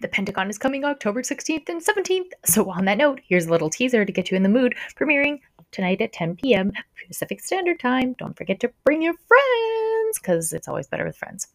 The Pentagon is coming October 16th and 17th. So, on that note, here's a little teaser to get you in the mood, premiering tonight at 10 p.m. Pacific Standard Time. Don't forget to bring your friends because it's always better with friends.